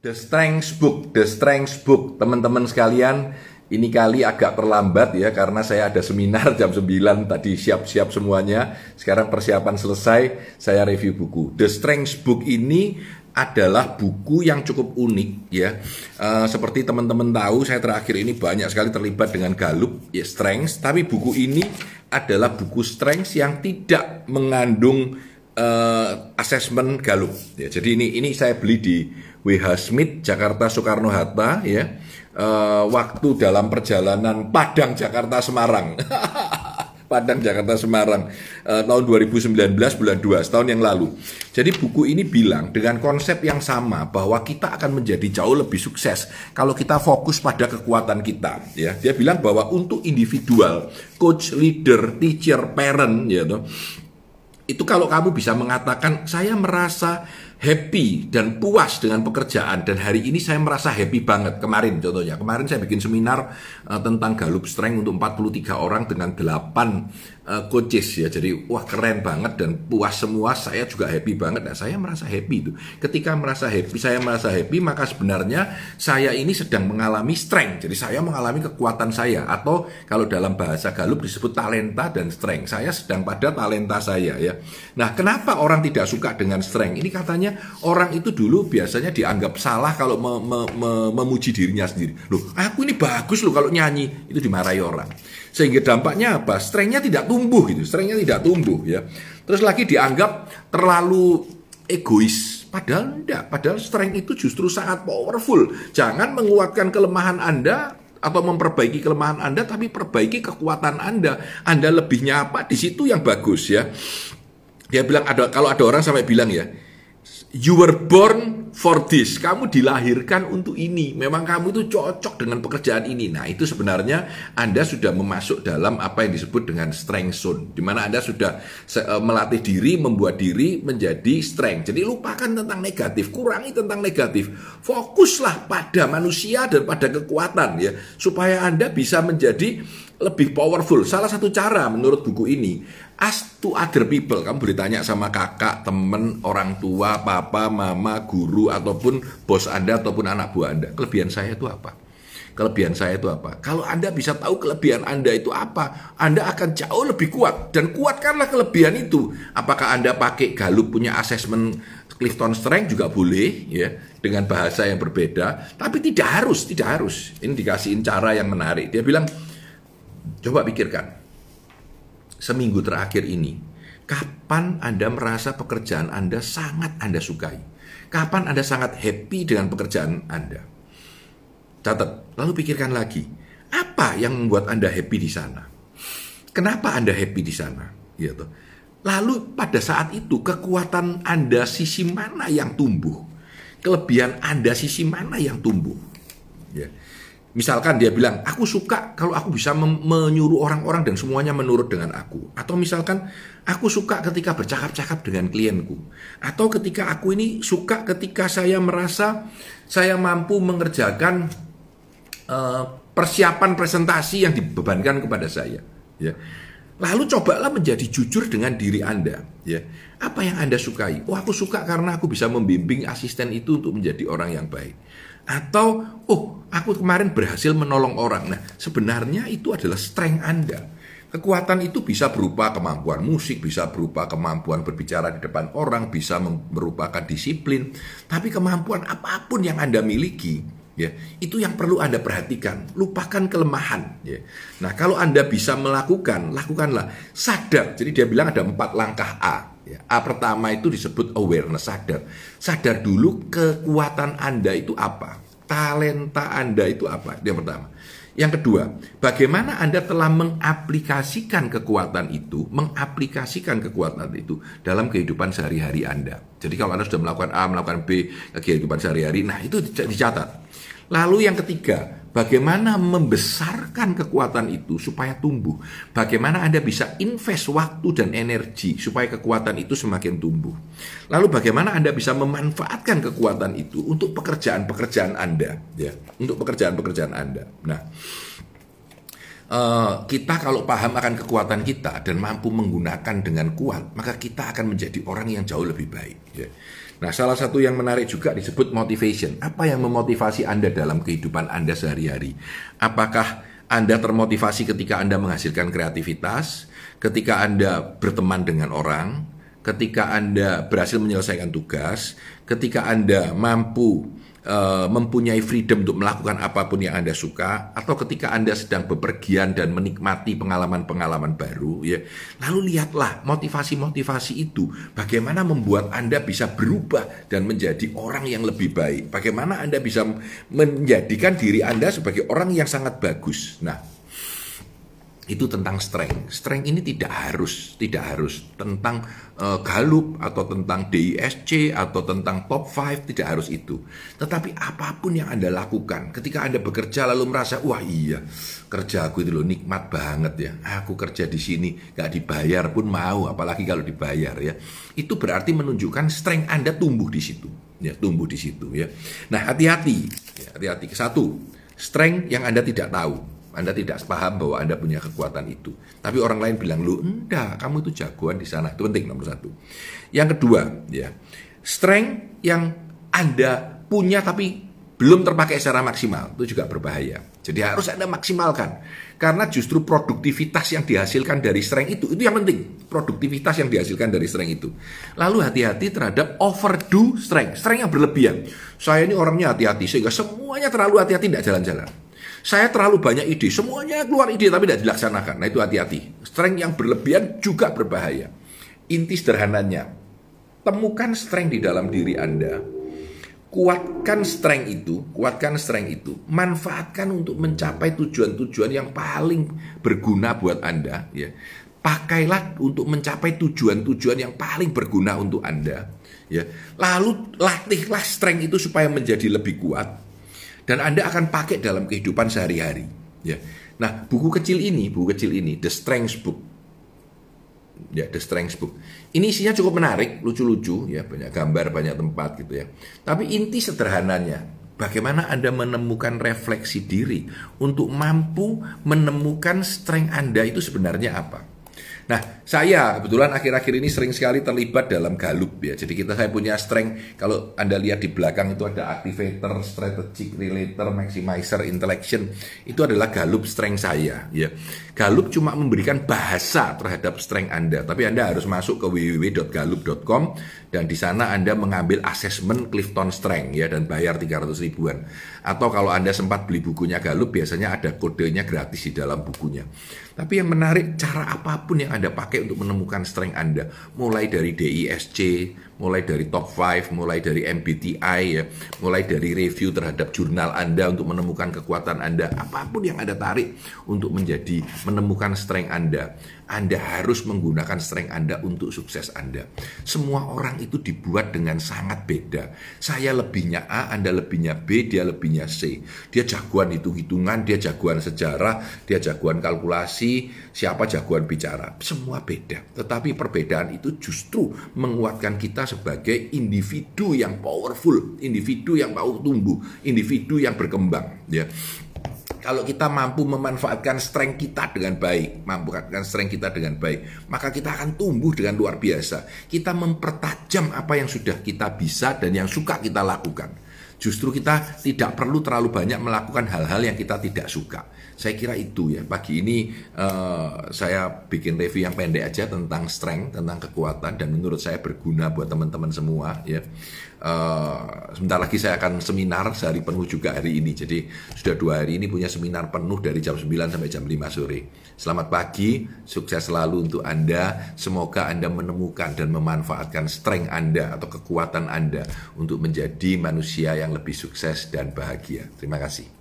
The Strength Book, The Strength Book, teman-teman sekalian, ini kali agak terlambat ya karena saya ada seminar jam 9 tadi siap-siap semuanya. Sekarang persiapan selesai, saya review buku. The Strength Book ini adalah buku yang cukup unik ya. Uh, seperti teman-teman tahu, saya terakhir ini banyak sekali terlibat dengan Galup ya Strength, tapi buku ini adalah buku Strength yang tidak mengandung uh, asesmen Galup. Ya, jadi ini ini saya beli di WH Smith Jakarta Soekarno Hatta ya uh, waktu dalam perjalanan Padang Jakarta Semarang Padang Jakarta Semarang uh, tahun 2019 bulan 2 setahun yang lalu. Jadi buku ini bilang dengan konsep yang sama bahwa kita akan menjadi jauh lebih sukses kalau kita fokus pada kekuatan kita ya. Dia bilang bahwa untuk individual, coach, leader, teacher, parent ya itu kalau kamu bisa mengatakan saya merasa happy dan puas dengan pekerjaan. Dan hari ini saya merasa happy banget. Kemarin contohnya kemarin saya bikin seminar uh, tentang Galup Strength untuk 43 orang dengan 8 uh, coaches ya. Jadi wah keren banget dan puas semua. Saya juga happy banget. Nah saya merasa happy itu ketika merasa happy saya merasa happy maka sebenarnya saya ini sedang mengalami strength. Jadi saya mengalami kekuatan saya. Atau kalau dalam bahasa Galup disebut talenta dan strength. Saya sedang pada talenta saya ya. Nah kenapa orang tidak suka dengan strength? Ini katanya orang itu dulu biasanya dianggap salah kalau me, me, me, memuji dirinya sendiri. Loh, aku ini bagus loh kalau nyanyi, itu dimarahi orang. Sehingga dampaknya apa? Strengthnya tidak tumbuh gitu, strengthnya tidak tumbuh ya. Terus lagi dianggap terlalu egois. Padahal enggak, padahal strength itu justru sangat powerful. Jangan menguatkan kelemahan Anda atau memperbaiki kelemahan Anda, tapi perbaiki kekuatan Anda. Anda lebihnya apa? Di situ yang bagus ya. Dia bilang ada kalau ada orang sampai bilang ya, You were born for this. Kamu dilahirkan untuk ini. Memang kamu itu cocok dengan pekerjaan ini. Nah, itu sebenarnya Anda sudah memasuk dalam apa yang disebut dengan strength zone. Di mana Anda sudah e, melatih diri, membuat diri menjadi strength. Jadi lupakan tentang negatif, kurangi tentang negatif. Fokuslah pada manusia dan pada kekuatan ya, supaya Anda bisa menjadi lebih powerful. Salah satu cara menurut buku ini, ask to other people. Kamu boleh tanya sama kakak, temen, orang tua, papa, mama, guru, ataupun bos Anda, ataupun anak buah Anda. Kelebihan saya itu apa? Kelebihan saya itu apa? Kalau Anda bisa tahu kelebihan Anda itu apa, Anda akan jauh lebih kuat. Dan kuatkanlah kelebihan itu. Apakah Anda pakai Galup punya asesmen Clifton Strength juga boleh ya dengan bahasa yang berbeda, tapi tidak harus, tidak harus. Ini dikasihin cara yang menarik. Dia bilang Coba pikirkan, seminggu terakhir ini, kapan Anda merasa pekerjaan Anda sangat Anda sukai? Kapan Anda sangat happy dengan pekerjaan Anda? Catat, lalu pikirkan lagi, apa yang membuat Anda happy di sana? Kenapa Anda happy di sana? Gitu. Lalu pada saat itu kekuatan Anda sisi mana yang tumbuh? Kelebihan Anda sisi mana yang tumbuh? Ya. Misalkan dia bilang, aku suka kalau aku bisa menyuruh orang-orang dan semuanya menurut dengan aku. Atau misalkan, aku suka ketika bercakap-cakap dengan klienku. Atau ketika aku ini suka ketika saya merasa saya mampu mengerjakan uh, persiapan presentasi yang dibebankan kepada saya. Ya. Lalu cobalah menjadi jujur dengan diri Anda. Ya. Apa yang Anda sukai? Oh, aku suka karena aku bisa membimbing asisten itu untuk menjadi orang yang baik. Atau, oh, aku kemarin berhasil menolong orang. Nah, sebenarnya itu adalah strength Anda. Kekuatan itu bisa berupa kemampuan musik, bisa berupa kemampuan berbicara di depan orang, bisa merupakan disiplin. Tapi kemampuan apa pun yang Anda miliki, ya itu yang perlu Anda perhatikan. Lupakan kelemahan. Ya. Nah, kalau Anda bisa melakukan, lakukanlah. Sadar. Jadi dia bilang ada empat langkah A. Ya, A pertama itu disebut awareness, sadar. Sadar dulu kekuatan Anda itu apa. Talenta Anda itu apa. Yang pertama. Yang kedua, bagaimana Anda telah mengaplikasikan kekuatan itu, mengaplikasikan kekuatan itu dalam kehidupan sehari-hari Anda. Jadi kalau Anda sudah melakukan A, melakukan B, kehidupan sehari-hari, nah itu dicatat. Lalu yang ketiga, bagaimana membesarkan kekuatan itu supaya tumbuh. Bagaimana Anda bisa invest waktu dan energi supaya kekuatan itu semakin tumbuh. Lalu bagaimana Anda bisa memanfaatkan kekuatan itu untuk pekerjaan-pekerjaan Anda, ya, untuk pekerjaan-pekerjaan Anda. Nah, Uh, kita kalau paham akan kekuatan kita dan mampu menggunakan dengan kuat, maka kita akan menjadi orang yang jauh lebih baik. Ya. Nah, salah satu yang menarik juga disebut motivation. Apa yang memotivasi Anda dalam kehidupan Anda sehari-hari? Apakah Anda termotivasi ketika Anda menghasilkan kreativitas, ketika Anda berteman dengan orang, ketika Anda berhasil menyelesaikan tugas, ketika Anda mampu uh, mempunyai freedom untuk melakukan apa pun yang Anda suka atau ketika Anda sedang bepergian dan menikmati pengalaman-pengalaman baru ya. Lalu lihatlah motivasi-motivasi itu bagaimana membuat Anda bisa berubah dan menjadi orang yang lebih baik. Bagaimana Anda bisa menjadikan diri Anda sebagai orang yang sangat bagus. Nah, itu tentang strength. Strength ini tidak harus, tidak harus tentang uh, Galup atau tentang DISC atau tentang top 5, tidak harus itu. Tetapi apa pun yang Anda lakukan, ketika Anda bekerja lalu merasa, wah iya, kerja aku itu loh nikmat banget ya. Aku kerja di sini, gak dibayar pun mau, apalagi kalau dibayar ya. Itu berarti menunjukkan strength Anda tumbuh di situ, ya tumbuh di situ ya. Nah hati-hati, ya, hati-hati. Satu, strength yang Anda tidak tahu anda tidak paham bahwa Anda punya kekuatan itu. Tapi orang lain bilang, lu enggak, kamu itu jagoan di sana. Itu penting nomor satu. Yang kedua, ya, strength yang Anda punya tapi belum terpakai secara maksimal itu juga berbahaya. Jadi harus Anda maksimalkan. Karena justru produktivitas yang dihasilkan dari strength itu, itu yang penting. Produktivitas yang dihasilkan dari strength itu. Lalu hati-hati terhadap overdo strength. Strength yang berlebihan. Saya ini orangnya hati-hati, sehingga semuanya terlalu hati-hati tidak jalan-jalan. Saya terlalu banyak ide, semuanya keluar ide tapi tidak dilaksanakan. Nah itu hati-hati. Strength yang berlebihan juga berbahaya. Inti sederhananya, temukan strength di dalam diri Anda, kuatkan strength itu, kuatkan strength itu, manfaatkan untuk mencapai tujuan-tujuan yang paling berguna buat Anda, ya. Pakailah untuk mencapai tujuan-tujuan yang paling berguna untuk Anda, ya. Lalu latihlah strength itu supaya menjadi lebih kuat, dan Anda akan pakai dalam kehidupan sehari-hari. Ya. Nah, buku kecil ini, buku kecil ini, The Strength Book. Ya, The Strength Book. Ini isinya cukup menarik, lucu-lucu, ya, banyak gambar, banyak tempat gitu ya. Tapi inti sederhananya, bagaimana Anda menemukan refleksi diri untuk mampu menemukan strength Anda itu sebenarnya apa? Nah, saya kebetulan akhir-akhir ini sering sekali terlibat dalam galup ya. Jadi kita saya punya strength. Kalau Anda lihat di belakang itu ada activator, strategic relator, maximizer, intellection. Itu adalah galup strength saya ya. Galup cuma memberikan bahasa terhadap strength Anda, tapi Anda harus masuk ke www.galup.com dan di sana Anda mengambil asesmen Clifton Strength ya dan bayar 300 ribuan. Atau kalau Anda sempat beli bukunya Galup biasanya ada kodenya gratis di dalam bukunya. Tapi yang menarik cara apa pun yang Anda pakai untuk menemukan strength Anda, mulai dari DISC, mulai dari top 5, mulai dari MBTI ya, mulai dari review terhadap jurnal Anda untuk menemukan kekuatan Anda, apa pun yang Anda tarik untuk menjadi menemukan strength Anda. Anda harus menggunakan strength Anda untuk sukses Anda. Semua orang itu dibuat dengan sangat beda. Saya lebihnya A, Anda lebihnya B, dia lebihnya C. Dia jagoan hitung-hitungan, dia jagoan sejarah, dia jagoan kalkulasi, siapa jagoan bicara. Semua beda. Tetapi perbedaan itu justru menguatkan kita sebagai individu yang powerful, individu yang mau tumbuh, individu yang berkembang. Ya. Kalau kita mampu memanfaatkan strength kita dengan baik, memanfaatkan strength kita dengan baik, maka kita akan tumbuh dengan luar biasa. Kita mempertajam apa yang sudah kita bisa dan yang suka kita lakukan. Justru kita tidak perlu terlalu banyak melakukan hal-hal yang kita tidak suka. Saya kira itu ya. Pagi ini uh, saya bikin review yang pendek aja tentang strength, tentang kekuatan dan menurut saya berguna buat teman-teman semua ya. Uh, sebentar lagi saya akan seminar sehari penuh juga hari ini. Jadi sudah dua hari ini punya seminar penuh dari jam 9 sampai jam 5 sore. Selamat pagi, sukses selalu untuk Anda. Semoga Anda menemukan dan memanfaatkan strength Anda atau kekuatan Anda untuk menjadi manusia yang lebih sukses dan bahagia. Terima kasih.